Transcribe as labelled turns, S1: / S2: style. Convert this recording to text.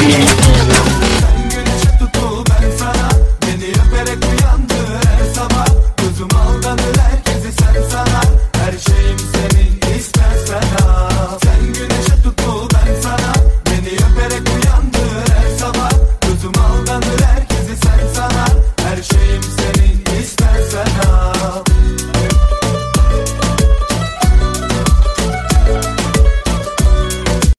S1: Yeah.